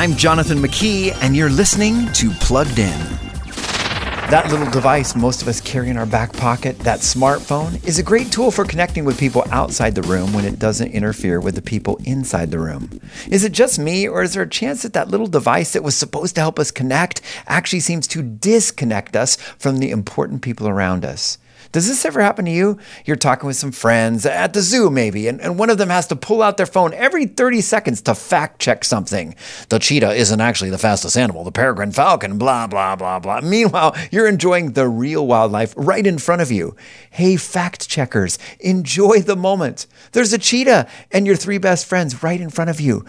I'm Jonathan McKee, and you're listening to Plugged In. That little device most of us carry in our back pocket, that smartphone, is a great tool for connecting with people outside the room when it doesn't interfere with the people inside the room. Is it just me, or is there a chance that that little device that was supposed to help us connect actually seems to disconnect us from the important people around us? Does this ever happen to you? You're talking with some friends at the zoo, maybe, and, and one of them has to pull out their phone every 30 seconds to fact check something. The cheetah isn't actually the fastest animal, the peregrine falcon, blah, blah, blah, blah. Meanwhile, you're enjoying the real wildlife right in front of you. Hey, fact checkers, enjoy the moment. There's a cheetah and your three best friends right in front of you.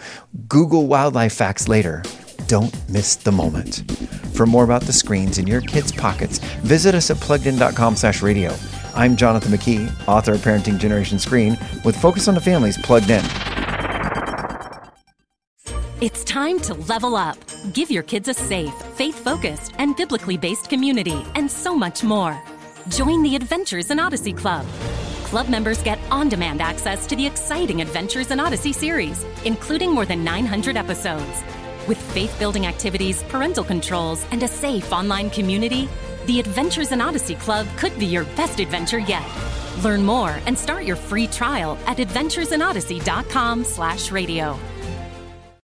Google wildlife facts later. Don't miss the moment. For more about the screens in your kids' pockets, visit us at pluggedin.com slash radio. I'm Jonathan McKee, author of Parenting Generation Screen, with Focus on the Family's plugged in. It's time to level up. Give your kids a safe, faith focused, and biblically based community, and so much more. Join the Adventures in Odyssey Club. Club members get on demand access to the exciting Adventures in Odyssey series, including more than 900 episodes. With faith building activities, parental controls, and a safe online community, the Adventures in Odyssey Club could be your best adventure yet. Learn more and start your free trial at adventuresinodyssey.com slash radio.